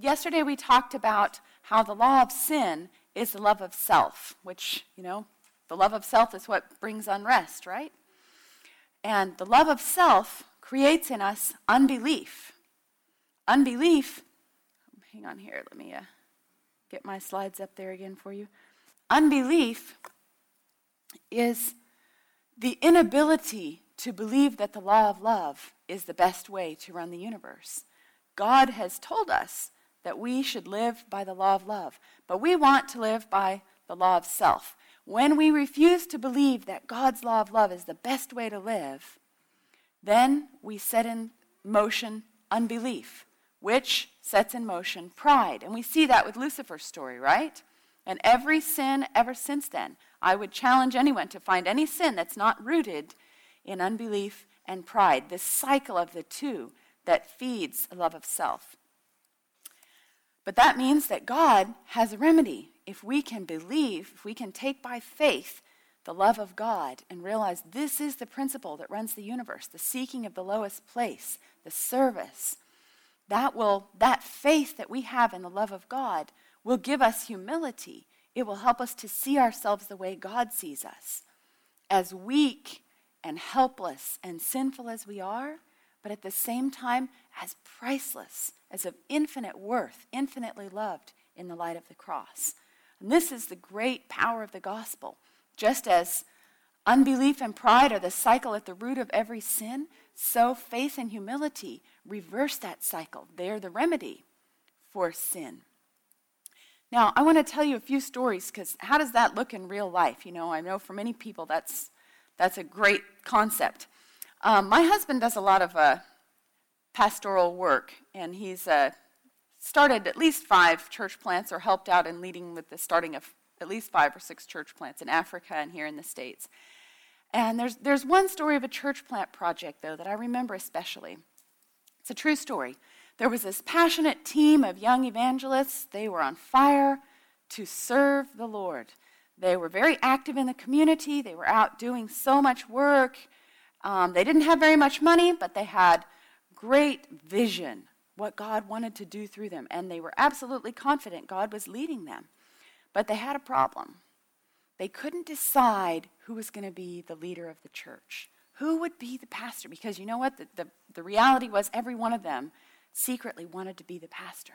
Yesterday we talked about how the law of sin is the love of self, which, you know, the love of self is what brings unrest, right? And the love of self creates in us unbelief. Unbelief, hang on here, let me uh, get my slides up there again for you. Unbelief is the inability to believe that the law of love is the best way to run the universe. God has told us that we should live by the law of love, but we want to live by the law of self. When we refuse to believe that God's law of love is the best way to live, then we set in motion unbelief, which sets in motion pride. And we see that with Lucifer's story, right? And every sin ever since then. I would challenge anyone to find any sin that's not rooted in unbelief and pride, this cycle of the two that feeds a love of self. But that means that God has a remedy. If we can believe, if we can take by faith the love of God and realize this is the principle that runs the universe, the seeking of the lowest place, the service, that will that faith that we have in the love of God will give us humility. It will help us to see ourselves the way God sees us. As weak and helpless and sinful as we are, but at the same time as priceless, as of infinite worth, infinitely loved in the light of the cross. And this is the great power of the gospel. Just as unbelief and pride are the cycle at the root of every sin, so faith and humility reverse that cycle. They're the remedy for sin. Now, I want to tell you a few stories because how does that look in real life? You know, I know for many people that's, that's a great concept. Um, my husband does a lot of uh, pastoral work, and he's uh, started at least five church plants or helped out in leading with the starting of at least five or six church plants in Africa and here in the States. And there's, there's one story of a church plant project, though, that I remember especially. It's a true story. There was this passionate team of young evangelists. They were on fire to serve the Lord. They were very active in the community. They were out doing so much work. Um, they didn't have very much money, but they had great vision, what God wanted to do through them. And they were absolutely confident God was leading them. But they had a problem. They couldn't decide who was going to be the leader of the church. Who would be the pastor? Because you know what? The, the, the reality was every one of them secretly wanted to be the pastor.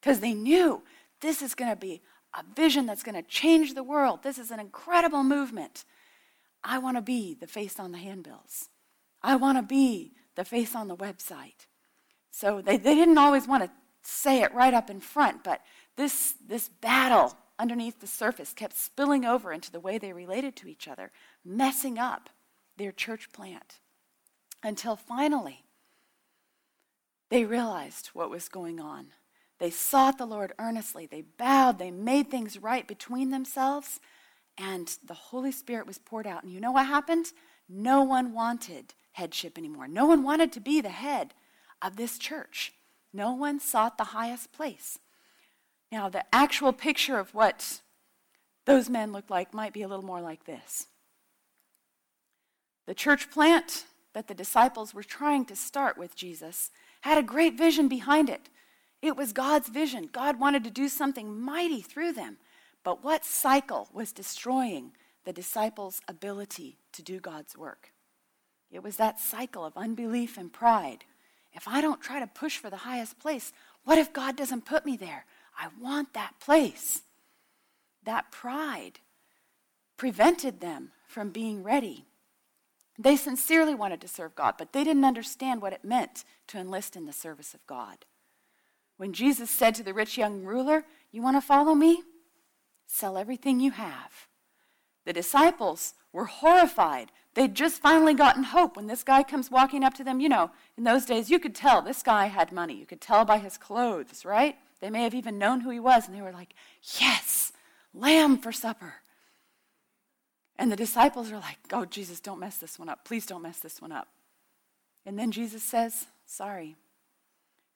Because they knew this is going to be a vision that's going to change the world. This is an incredible movement. I want to be the face on the handbills. I want to be the face on the website. So they, they didn't always want to say it right up in front, but this, this battle underneath the surface kept spilling over into the way they related to each other, messing up their church plant. Until finally, they realized what was going on. They sought the Lord earnestly. They bowed. They made things right between themselves. And the Holy Spirit was poured out. And you know what happened? No one wanted headship anymore. No one wanted to be the head of this church. No one sought the highest place. Now, the actual picture of what those men looked like might be a little more like this. The church plant that the disciples were trying to start with Jesus had a great vision behind it. It was God's vision. God wanted to do something mighty through them. But what cycle was destroying the disciples' ability to do God's work? It was that cycle of unbelief and pride. If I don't try to push for the highest place, what if God doesn't put me there? I want that place. That pride prevented them from being ready. They sincerely wanted to serve God, but they didn't understand what it meant to enlist in the service of God. When Jesus said to the rich young ruler, You want to follow me? Sell everything you have. The disciples were horrified. They'd just finally gotten hope when this guy comes walking up to them. You know, in those days, you could tell this guy had money. You could tell by his clothes, right? They may have even known who he was, and they were like, Yes, lamb for supper. And the disciples are like, Oh, Jesus, don't mess this one up. Please don't mess this one up. And then Jesus says, Sorry.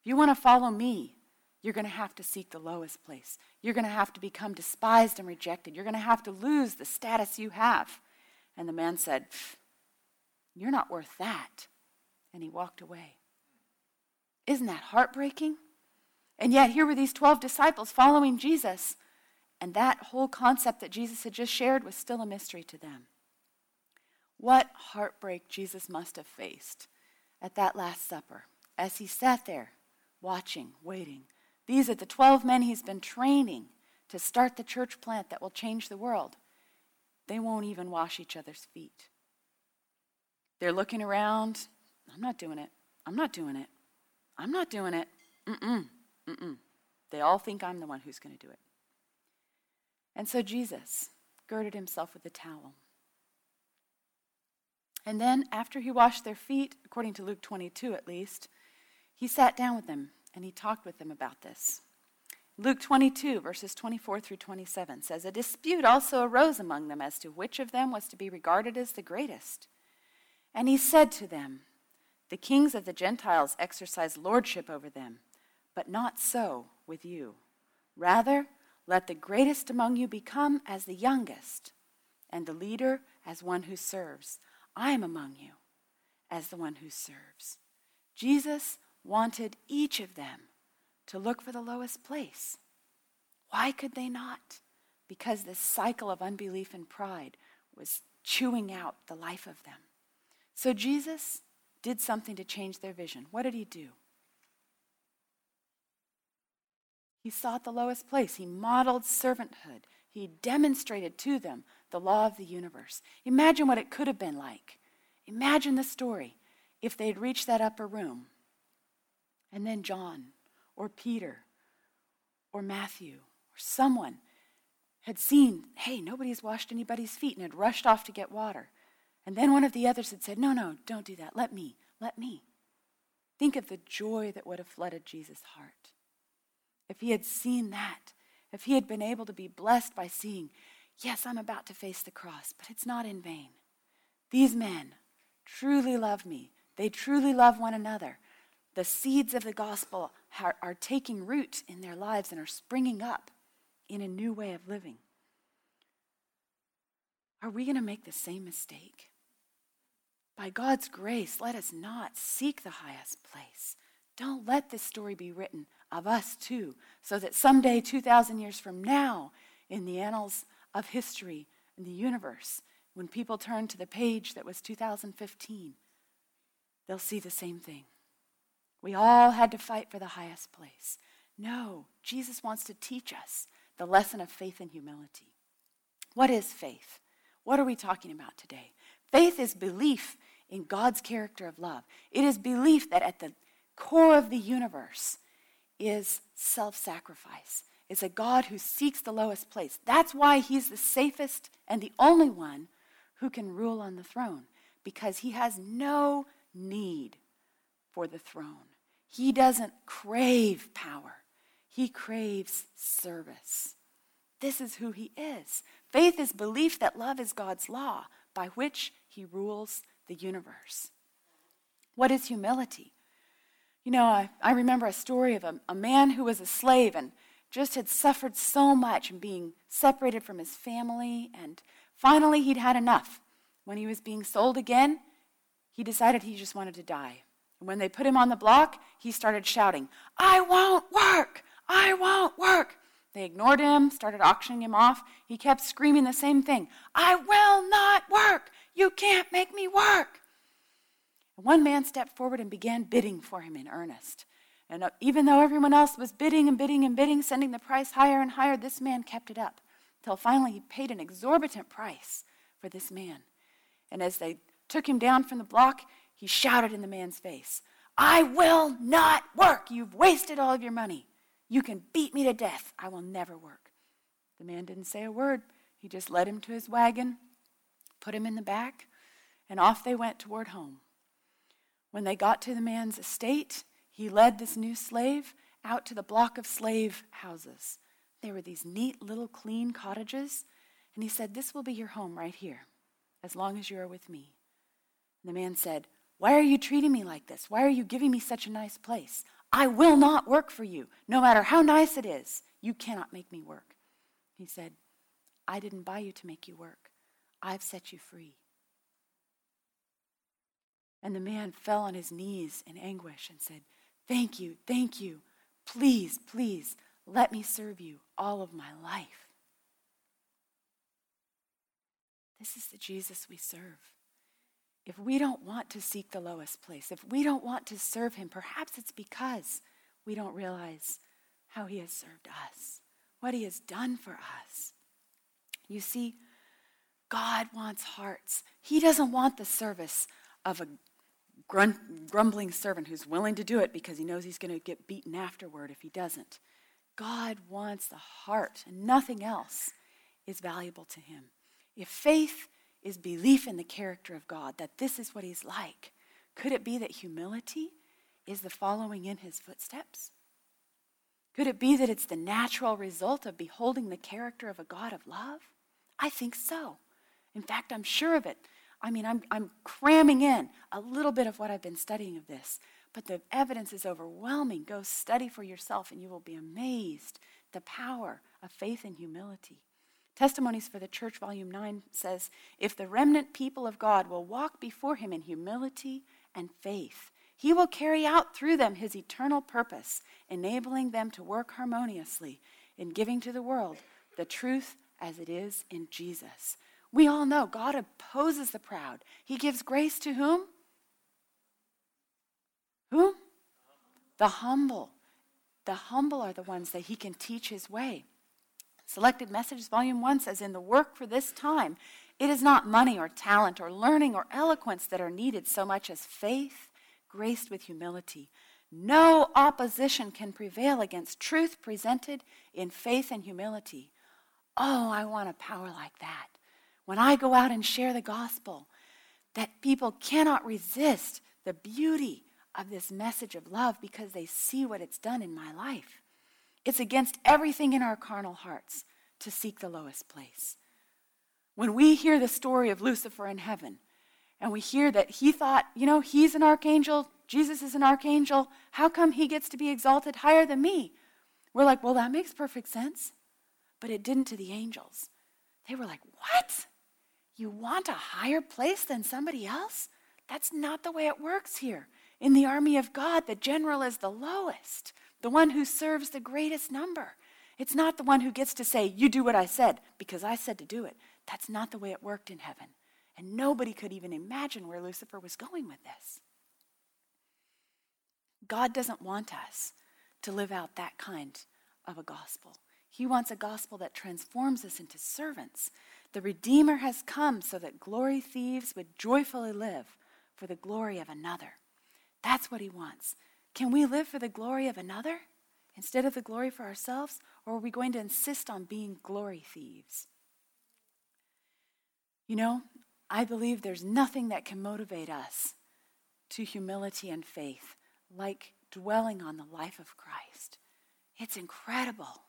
If you want to follow me, you're going to have to seek the lowest place. You're going to have to become despised and rejected. You're going to have to lose the status you have. And the man said, You're not worth that. And he walked away. Isn't that heartbreaking? And yet, here were these 12 disciples following Jesus, and that whole concept that Jesus had just shared was still a mystery to them. What heartbreak Jesus must have faced at that Last Supper as he sat there, watching, waiting. These are the 12 men he's been training to start the church plant that will change the world. They won't even wash each other's feet. They're looking around. I'm not doing it. I'm not doing it. I'm not doing it. Mm-mm. Mm-mm. They all think I'm the one who's going to do it. And so Jesus girded himself with a towel. And then, after he washed their feet, according to Luke 22 at least, he sat down with them and he talked with them about this. Luke 22, verses 24 through 27 says, A dispute also arose among them as to which of them was to be regarded as the greatest. And he said to them, The kings of the Gentiles exercise lordship over them, but not so with you. Rather, let the greatest among you become as the youngest, and the leader as one who serves. I am among you as the one who serves. Jesus wanted each of them to look for the lowest place. Why could they not? Because this cycle of unbelief and pride was chewing out the life of them. So Jesus did something to change their vision. What did he do? He sought the lowest place. He modeled servanthood. He demonstrated to them the law of the universe. Imagine what it could have been like. Imagine the story if they'd reached that upper room and then John or Peter or Matthew or someone had seen, hey, nobody's washed anybody's feet and had rushed off to get water. And then one of the others had said, no, no, don't do that. Let me, let me. Think of the joy that would have flooded Jesus' heart. If he had seen that, if he had been able to be blessed by seeing, yes, I'm about to face the cross, but it's not in vain. These men truly love me. They truly love one another. The seeds of the gospel are, are taking root in their lives and are springing up in a new way of living. Are we going to make the same mistake? By God's grace, let us not seek the highest place. Don't let this story be written of us too, so that someday, 2,000 years from now, in the annals of history in the universe, when people turn to the page that was 2015, they'll see the same thing. We all had to fight for the highest place. No, Jesus wants to teach us the lesson of faith and humility. What is faith? What are we talking about today? Faith is belief in God's character of love. It is belief that at the core of the universe, is self sacrifice. It's a God who seeks the lowest place. That's why he's the safest and the only one who can rule on the throne, because he has no need for the throne. He doesn't crave power, he craves service. This is who he is. Faith is belief that love is God's law by which he rules the universe. What is humility? You know, I, I remember a story of a, a man who was a slave and just had suffered so much and being separated from his family, and finally he'd had enough. When he was being sold again, he decided he just wanted to die. And when they put him on the block, he started shouting, I won't work! I won't work! They ignored him, started auctioning him off. He kept screaming the same thing I will not work! You can't make me work! One man stepped forward and began bidding for him in earnest. And uh, even though everyone else was bidding and bidding and bidding, sending the price higher and higher, this man kept it up until finally he paid an exorbitant price for this man. And as they took him down from the block, he shouted in the man's face, I will not work. You've wasted all of your money. You can beat me to death. I will never work. The man didn't say a word. He just led him to his wagon, put him in the back, and off they went toward home. When they got to the man's estate, he led this new slave out to the block of slave houses. They were these neat little clean cottages, and he said, This will be your home right here, as long as you are with me. And the man said, Why are you treating me like this? Why are you giving me such a nice place? I will not work for you, no matter how nice it is. You cannot make me work. He said, I didn't buy you to make you work. I've set you free. And the man fell on his knees in anguish and said, Thank you, thank you. Please, please, let me serve you all of my life. This is the Jesus we serve. If we don't want to seek the lowest place, if we don't want to serve him, perhaps it's because we don't realize how he has served us, what he has done for us. You see, God wants hearts. He doesn't want the service of a grumbling servant who's willing to do it because he knows he's going to get beaten afterward if he doesn't. God wants the heart, and nothing else is valuable to him. If faith is belief in the character of God, that this is what he's like, could it be that humility is the following in his footsteps? Could it be that it's the natural result of beholding the character of a God of love? I think so. In fact, I'm sure of it. I mean, I'm, I'm cramming in a little bit of what I've been studying of this, but the evidence is overwhelming. Go study for yourself, and you will be amazed the power of faith and humility. Testimonies for the Church, Volume 9 says If the remnant people of God will walk before him in humility and faith, he will carry out through them his eternal purpose, enabling them to work harmoniously in giving to the world the truth as it is in Jesus. We all know God opposes the proud. He gives grace to whom? Whom? The humble. The humble are the ones that he can teach his way. Selected Messages, Volume 1 says, In the work for this time, it is not money or talent or learning or eloquence that are needed so much as faith graced with humility. No opposition can prevail against truth presented in faith and humility. Oh, I want a power like that. When I go out and share the gospel, that people cannot resist the beauty of this message of love because they see what it's done in my life. It's against everything in our carnal hearts to seek the lowest place. When we hear the story of Lucifer in heaven, and we hear that he thought, you know, he's an archangel, Jesus is an archangel, how come he gets to be exalted higher than me? We're like, well, that makes perfect sense. But it didn't to the angels. They were like, what? You want a higher place than somebody else? That's not the way it works here. In the army of God, the general is the lowest the one who serves the greatest number. It's not the one who gets to say, You do what I said because I said to do it. That's not the way it worked in heaven. And nobody could even imagine where Lucifer was going with this. God doesn't want us to live out that kind of a gospel. He wants a gospel that transforms us into servants. The Redeemer has come so that glory thieves would joyfully live for the glory of another. That's what he wants. Can we live for the glory of another instead of the glory for ourselves? Or are we going to insist on being glory thieves? You know, I believe there's nothing that can motivate us to humility and faith like dwelling on the life of Christ. It's incredible.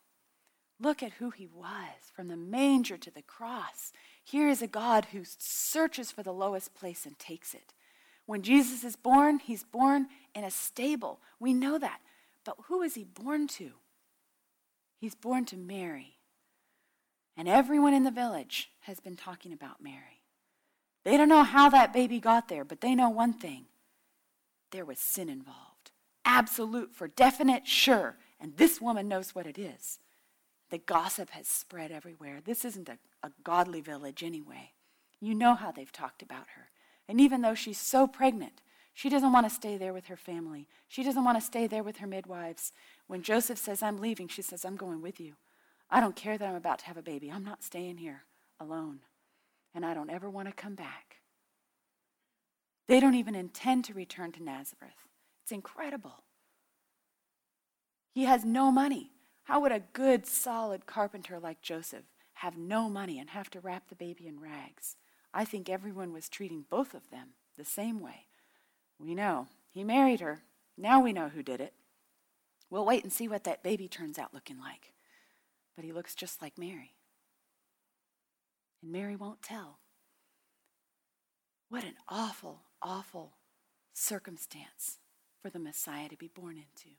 Look at who he was from the manger to the cross. Here is a God who searches for the lowest place and takes it. When Jesus is born, he's born in a stable. We know that. But who is he born to? He's born to Mary. And everyone in the village has been talking about Mary. They don't know how that baby got there, but they know one thing there was sin involved. Absolute, for definite, sure. And this woman knows what it is. The gossip has spread everywhere. This isn't a, a godly village anyway. You know how they've talked about her. And even though she's so pregnant, she doesn't want to stay there with her family. She doesn't want to stay there with her midwives. When Joseph says, I'm leaving, she says, I'm going with you. I don't care that I'm about to have a baby. I'm not staying here alone. And I don't ever want to come back. They don't even intend to return to Nazareth. It's incredible. He has no money. How would a good, solid carpenter like Joseph have no money and have to wrap the baby in rags? I think everyone was treating both of them the same way. We know. He married her. Now we know who did it. We'll wait and see what that baby turns out looking like. But he looks just like Mary. And Mary won't tell. What an awful, awful circumstance for the Messiah to be born into.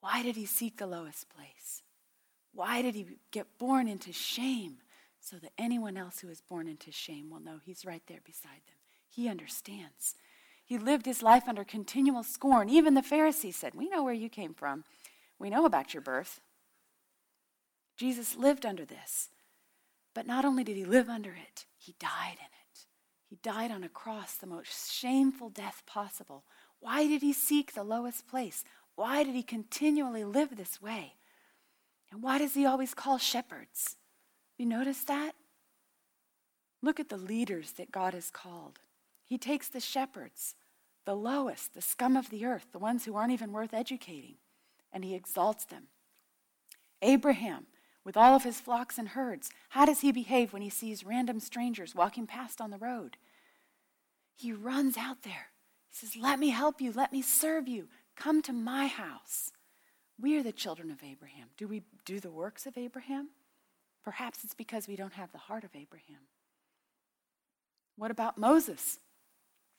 Why did he seek the lowest place? Why did he get born into shame? So that anyone else who is born into shame will know he's right there beside them. He understands. He lived his life under continual scorn. Even the Pharisees said, We know where you came from. We know about your birth. Jesus lived under this. But not only did he live under it, he died in it. He died on a cross, the most shameful death possible. Why did he seek the lowest place? Why did he continually live this way? And why does he always call shepherds? You notice that? Look at the leaders that God has called. He takes the shepherds, the lowest, the scum of the earth, the ones who aren't even worth educating, and he exalts them. Abraham, with all of his flocks and herds, how does he behave when he sees random strangers walking past on the road? He runs out there. He says, Let me help you. Let me serve you. Come to my house. We are the children of Abraham. Do we do the works of Abraham? Perhaps it's because we don't have the heart of Abraham. What about Moses?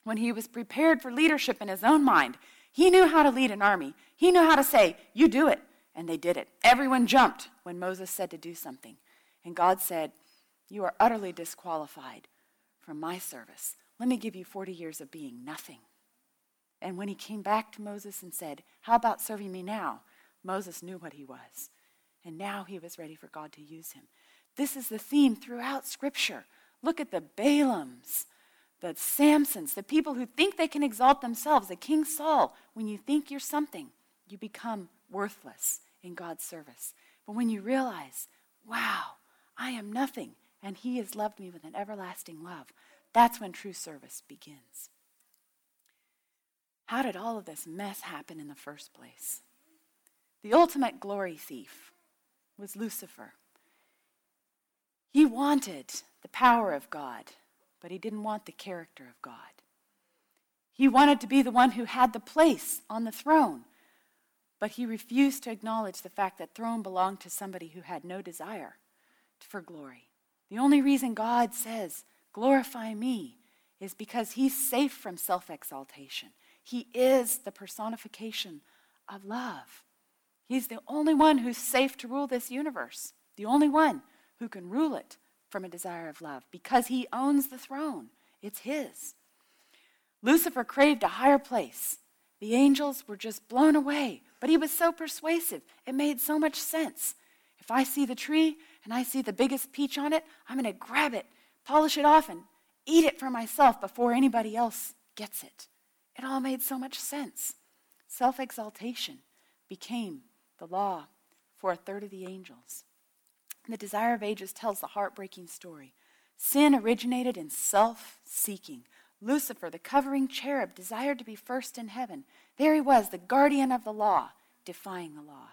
When he was prepared for leadership in his own mind, he knew how to lead an army. He knew how to say, You do it. And they did it. Everyone jumped when Moses said to do something. And God said, You are utterly disqualified from my service. Let me give you 40 years of being nothing. And when he came back to Moses and said, How about serving me now? Moses knew what he was. And now he was ready for God to use him. This is the theme throughout Scripture. Look at the Balaams, the Samsons, the people who think they can exalt themselves, the King Saul. When you think you're something, you become worthless in God's service. But when you realize, wow, I am nothing, and He has loved me with an everlasting love, that's when true service begins. How did all of this mess happen in the first place? The ultimate glory thief was Lucifer. He wanted the power of God, but he didn't want the character of God. He wanted to be the one who had the place on the throne, but he refused to acknowledge the fact that throne belonged to somebody who had no desire for glory. The only reason God says, glorify me, is because he's safe from self exaltation. He is the personification of love. He's the only one who's safe to rule this universe, the only one who can rule it from a desire of love because he owns the throne. It's his. Lucifer craved a higher place. The angels were just blown away, but he was so persuasive. It made so much sense. If I see the tree and I see the biggest peach on it, I'm going to grab it, polish it off, and eat it for myself before anybody else gets it. It all made so much sense. Self exaltation became the law for a third of the angels. The Desire of Ages tells the heartbreaking story. Sin originated in self seeking. Lucifer, the covering cherub, desired to be first in heaven. There he was, the guardian of the law, defying the law.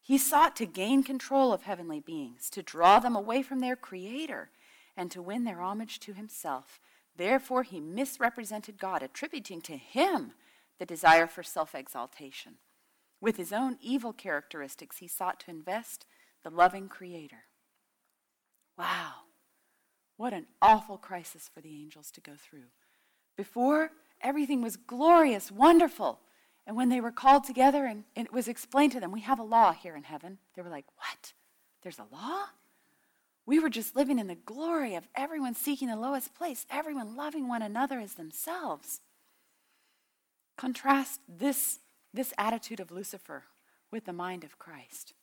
He sought to gain control of heavenly beings, to draw them away from their Creator, and to win their homage to himself. Therefore, he misrepresented God, attributing to him the desire for self exaltation. With his own evil characteristics, he sought to invest the loving Creator. Wow, what an awful crisis for the angels to go through. Before, everything was glorious, wonderful. And when they were called together and, and, it was explained to them, we have a law here in heaven, they were like, What? There's a law? We were just living in the glory of everyone seeking the lowest place, everyone loving one another as themselves. Contrast this, this attitude of Lucifer with the mind of Christ.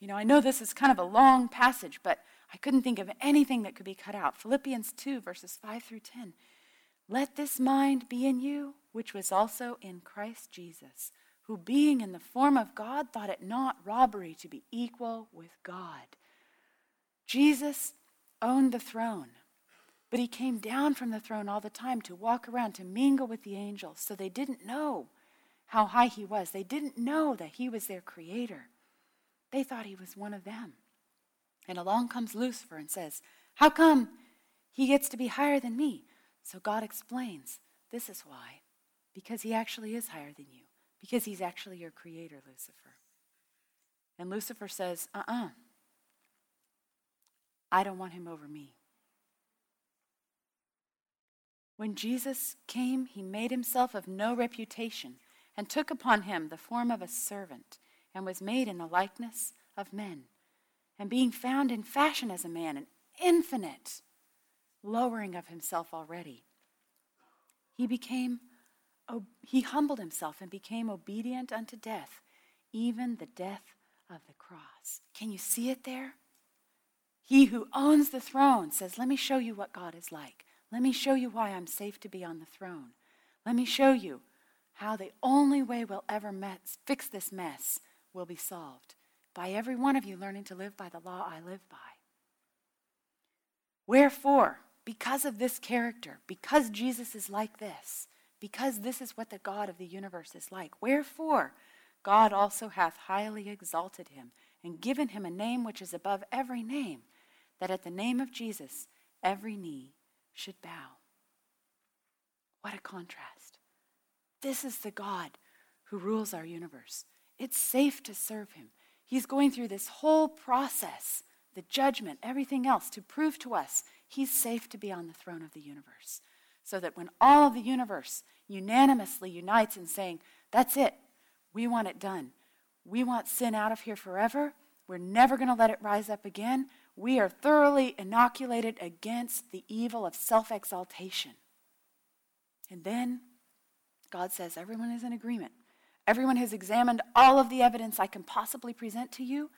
You know, I know this is kind of a long passage, but I couldn't think of anything that could be cut out. Philippians 2, verses 5 through 10. Let this mind be in you, which was also in Christ Jesus, who being in the form of God thought it not robbery to be equal with God Jesus owned the throne, but he came down from the throne all the time to walk around, to mingle with the angels. So they didn't know how high he was. They didn't know that he was their creator. They thought he was one of them. And along comes Lucifer and says, How come he gets to be higher than me? So God explains, This is why. Because he actually is higher than you. Because he's actually your creator, Lucifer. And Lucifer says, Uh uh-uh. uh I don't want him over me. When Jesus came, he made himself of no reputation and took upon him the form of a servant and was made in the likeness of men. And being found in fashion as a man, an infinite lowering of himself already, he became he humbled himself and became obedient unto death, even the death of the cross. Can you see it there? He who owns the throne says, Let me show you what God is like. Let me show you why I'm safe to be on the throne. Let me show you how the only way we'll ever mess, fix this mess will be solved by every one of you learning to live by the law I live by. Wherefore, because of this character, because Jesus is like this, because this is what the God of the universe is like, wherefore God also hath highly exalted him and given him a name which is above every name that at the name of Jesus every knee should bow. What a contrast. This is the God who rules our universe. It's safe to serve him. He's going through this whole process, the judgment, everything else, to prove to us he's safe to be on the throne of the universe. So that when all of the universe unanimously unites in saying, That's it, we want it done. We want sin out of here forever. We're never going to let it rise up again we are thoroughly inoculated against the evil of self exaltation. And then God says, Everyone is in agreement. Everyone has examined all of the evidence I can possibly present to you.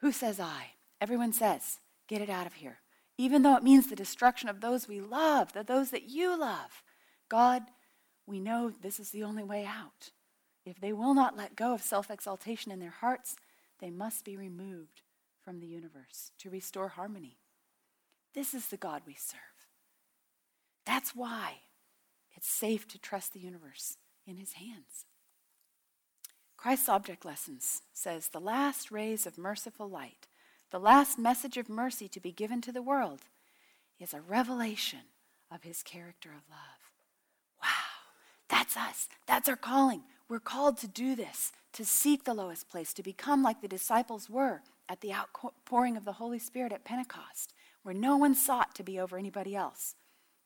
Who says I? Everyone says, Get it out of here. Even though it means the destruction of those we love, the those that you love. God, we know this is the only way out. If they will not let go of self exaltation in their hearts, they must be removed from the universe to restore harmony. This is the God we serve. That's why it's safe to trust the universe in his hands. Christ's Object Lessons says the last rays of merciful light, the last message of mercy to be given to the world, is a revelation of his character of love. Wow, that's us. That's our calling. We're called to do this, to seek the lowest place, to become like the disciples were at the outpouring of the Holy Spirit at Pentecost, where no one sought to be over anybody else.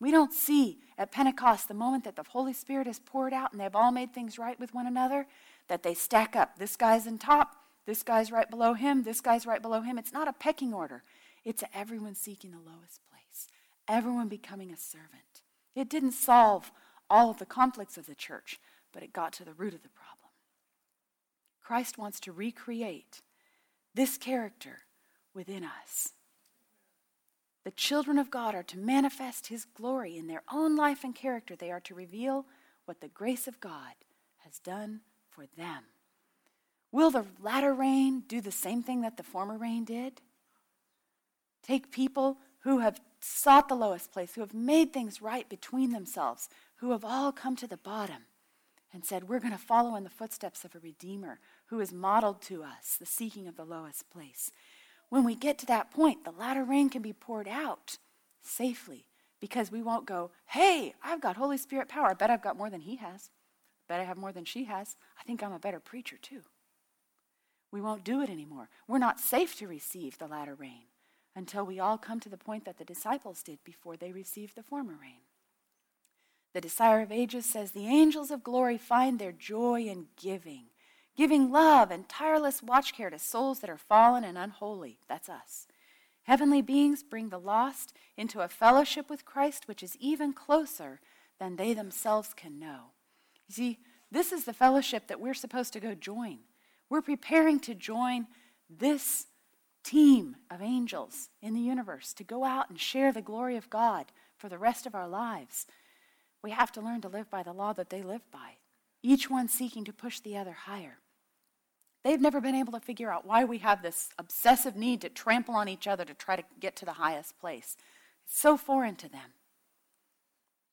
We don't see at Pentecost the moment that the Holy Spirit is poured out and they've all made things right with one another, that they stack up. This guy's in top, this guy's right below him, this guy's right below him. It's not a pecking order, it's everyone seeking the lowest place, everyone becoming a servant. It didn't solve all of the conflicts of the church, but it got to the root of the problem. Christ wants to recreate this character within us. The children of God are to manifest his glory in their own life and character. They are to reveal what the grace of God has done for them. Will the latter rain do the same thing that the former rain did? Take people who have sought the lowest place, who have made things right between themselves, who have all come to the bottom and said, We're going to follow in the footsteps of a Redeemer who is modeled to us, the seeking of the lowest place. When we get to that point, the latter rain can be poured out safely because we won't go, Hey, I've got Holy Spirit power. I bet I've got more than he has. I bet I have more than she has. I think I'm a better preacher too. We won't do it anymore. We're not safe to receive the latter rain until we all come to the point that the disciples did before they received the former rain. The Desire of Ages says the angels of glory find their joy in giving, giving love and tireless watch care to souls that are fallen and unholy. That's us. Heavenly beings bring the lost into a fellowship with Christ which is even closer than they themselves can know. You see, this is the fellowship that we're supposed to go join. We're preparing to join this team of angels in the universe to go out and share the glory of God for the rest of our lives. We have to learn to live by the law that they live by, each one seeking to push the other higher. They've never been able to figure out why we have this obsessive need to trample on each other to try to get to the highest place. It's so foreign to them.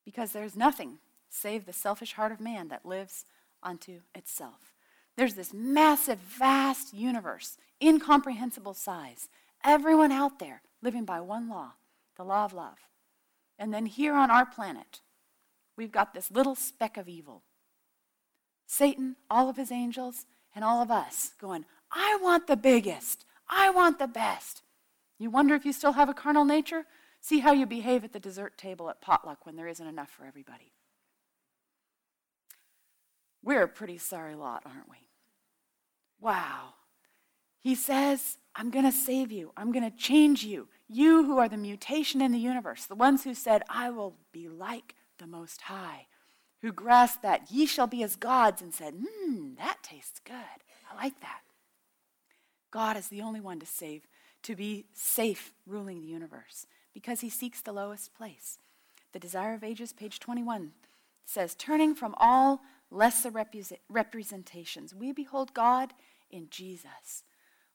Because there's nothing save the selfish heart of man that lives unto itself. There's this massive, vast universe, incomprehensible size. Everyone out there living by one law, the law of love. And then here on our planet, we've got this little speck of evil. Satan, all of his angels, and all of us going, I want the biggest. I want the best. You wonder if you still have a carnal nature? See how you behave at the dessert table at potluck when there isn't enough for everybody. We're a pretty sorry lot, aren't we? Wow. He says, I'm going to save you. I'm going to change you. You who are the mutation in the universe, the ones who said, I will be like the Most High, who grasped that ye shall be as gods and said, Hmm, that tastes good. I like that. God is the only one to save, to be safe ruling the universe, because he seeks the lowest place. The Desire of Ages, page 21, says, Turning from all lesser representations, we behold God in Jesus.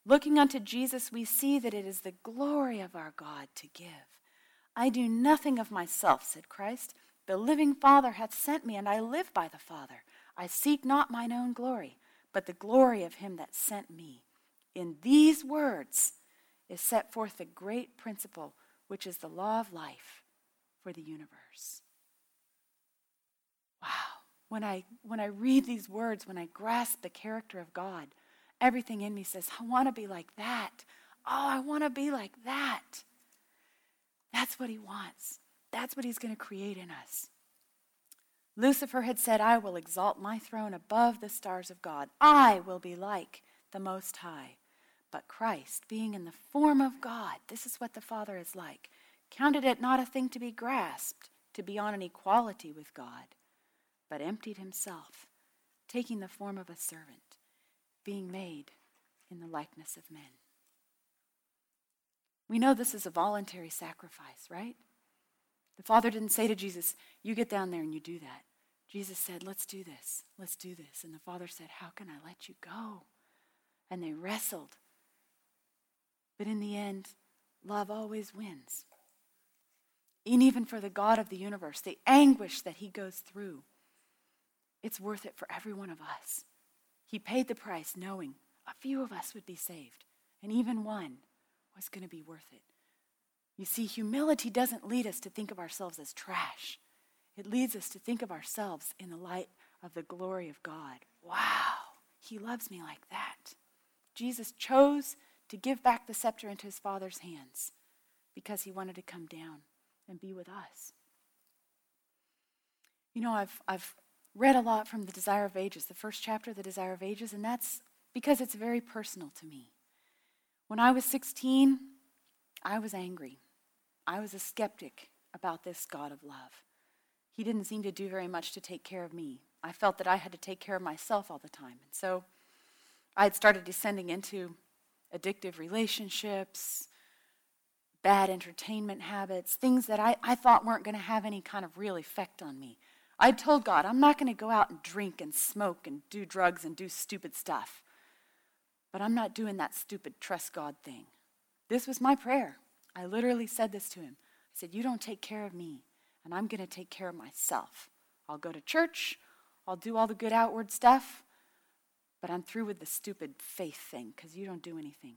Looking unto Jesus, we see that it is the glory of our God to give. I do nothing of myself, said Christ. The living Father hath sent me, and I live by the Father. I seek not mine own glory, but the glory of him that sent me. In these words is set forth the great principle, which is the law of life for the universe. Wow. When I, when I read these words, when I grasp the character of God, everything in me says, I want to be like that. Oh, I want to be like that. That's what he wants. That's what he's going to create in us. Lucifer had said, I will exalt my throne above the stars of God. I will be like the Most High. But Christ, being in the form of God, this is what the Father is like, counted it not a thing to be grasped, to be on an equality with God, but emptied himself, taking the form of a servant, being made in the likeness of men. We know this is a voluntary sacrifice, right? The Father didn't say to Jesus, You get down there and you do that. Jesus said, Let's do this. Let's do this. And the Father said, How can I let you go? And they wrestled. But in the end, love always wins. And even for the God of the universe, the anguish that he goes through, it's worth it for every one of us. He paid the price knowing a few of us would be saved, and even one was going to be worth it. You see, humility doesn't lead us to think of ourselves as trash. It leads us to think of ourselves in the light of the glory of God. Wow, he loves me like that. Jesus chose to give back the scepter into his Father's hands because he wanted to come down and be with us. You know, I've, I've read a lot from The Desire of Ages, the first chapter, of The Desire of Ages, and that's because it's very personal to me. When I was 16, I was angry. I was a skeptic about this God of love. He didn't seem to do very much to take care of me. I felt that I had to take care of myself all the time. And so I had started descending into addictive relationships, bad entertainment habits, things that I, I thought weren't going to have any kind of real effect on me. I told God, I'm not going to go out and drink and smoke and do drugs and do stupid stuff. But I'm not doing that stupid trust God thing. This was my prayer. I literally said this to him. I said, You don't take care of me, and I'm going to take care of myself. I'll go to church, I'll do all the good outward stuff, but I'm through with the stupid faith thing because you don't do anything.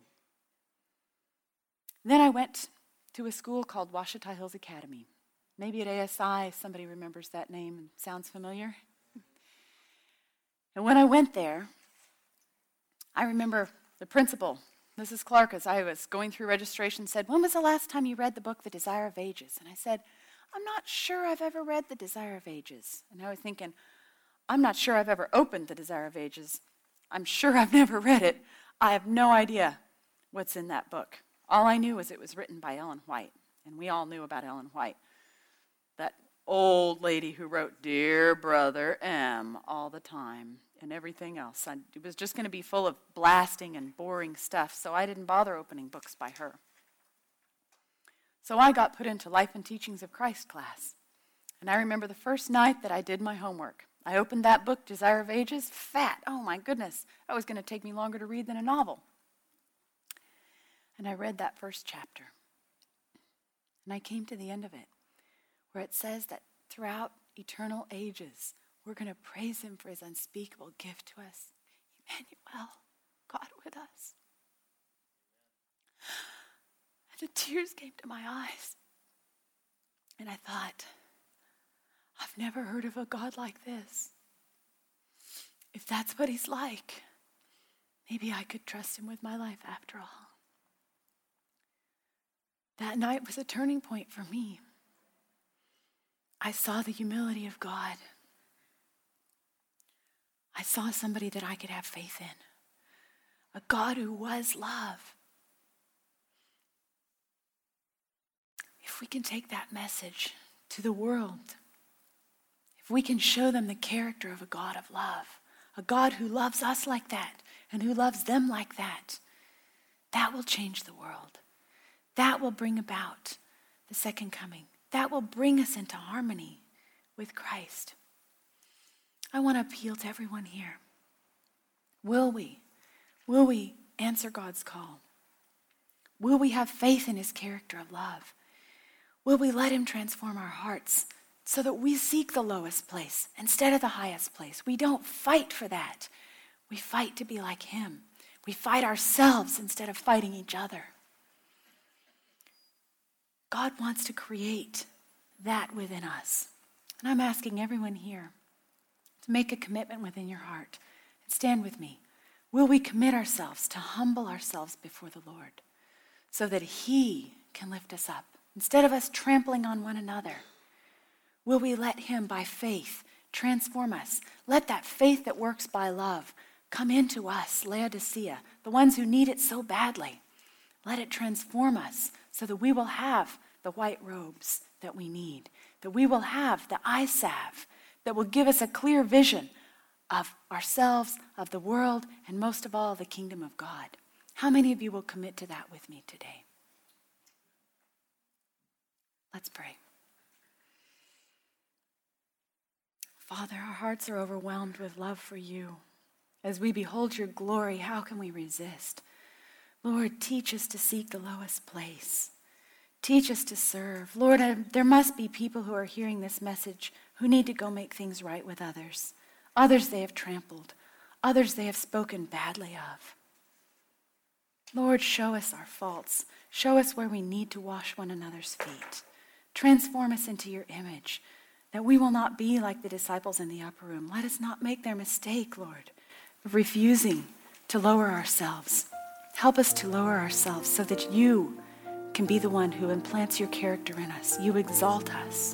Then I went to a school called Ouachita Hills Academy. Maybe at ASI, somebody remembers that name and sounds familiar. And when I went there, I remember the principal, Mrs. Clark, as I was going through registration, said, When was the last time you read the book, The Desire of Ages? And I said, I'm not sure I've ever read The Desire of Ages. And I was thinking, I'm not sure I've ever opened The Desire of Ages. I'm sure I've never read it. I have no idea what's in that book. All I knew was it was written by Ellen White, and we all knew about Ellen White. That old lady who wrote Dear Brother M all the time and everything else. I, it was just going to be full of blasting and boring stuff, so I didn't bother opening books by her. So I got put into Life and Teachings of Christ class. And I remember the first night that I did my homework. I opened that book, Desire of Ages, fat. Oh my goodness, that was going to take me longer to read than a novel. And I read that first chapter. And I came to the end of it, where it says that throughout eternal ages, we're going to praise him for his unspeakable gift to us. Emmanuel, God with us. And the tears came to my eyes. And I thought, I've never heard of a God like this. If that's what he's like, maybe I could trust him with my life after all. That night was a turning point for me. I saw the humility of God. I saw somebody that I could have faith in. A God who was love. If we can take that message to the world, if we can show them the character of a God of love, a God who loves us like that, and who loves them like that, that will change the world. That will bring about the second coming. That will bring us into harmony with Christ. I want to appeal to everyone here. Will we? Will we answer God's call? Will we have faith in his character of love? Will we let him transform our hearts so that we seek the lowest place instead of the highest place? We don't fight for that. We fight to be like him. We fight ourselves instead of fighting each other. God wants to create that within us. And I'm asking everyone here to make a commitment within your heart. And stand with me. Will we commit ourselves to humble ourselves before the Lord so that He can lift us up instead of us trampling on one another? Will we let Him, by faith, transform us? Let that faith that works by love come into us, Laodicea, the ones who need it so badly. Let it transform us so that we will have the white robes that we need, that we will have the eye salve that will give us a clear vision of ourselves, of the world, and most of all, the kingdom of God. How many of you will commit to that with me today? Let's pray. Father, our hearts are overwhelmed with love for you. As we behold your glory, how can we resist? Lord, teach us to seek the lowest place. Teach us to serve. Lord, uh, there must be people who are hearing this message who need to go make things right with others. Others they have trampled. Others they have spoken badly of. Lord, show us our faults. Show us where we need to wash one another's feet. Transform us into your image, that we will not be like the disciples in the upper room. Let us not make their mistake, Lord, of refusing to lower ourselves. Help us to lower ourselves so that you can be the one who implants your character in us. You exalt us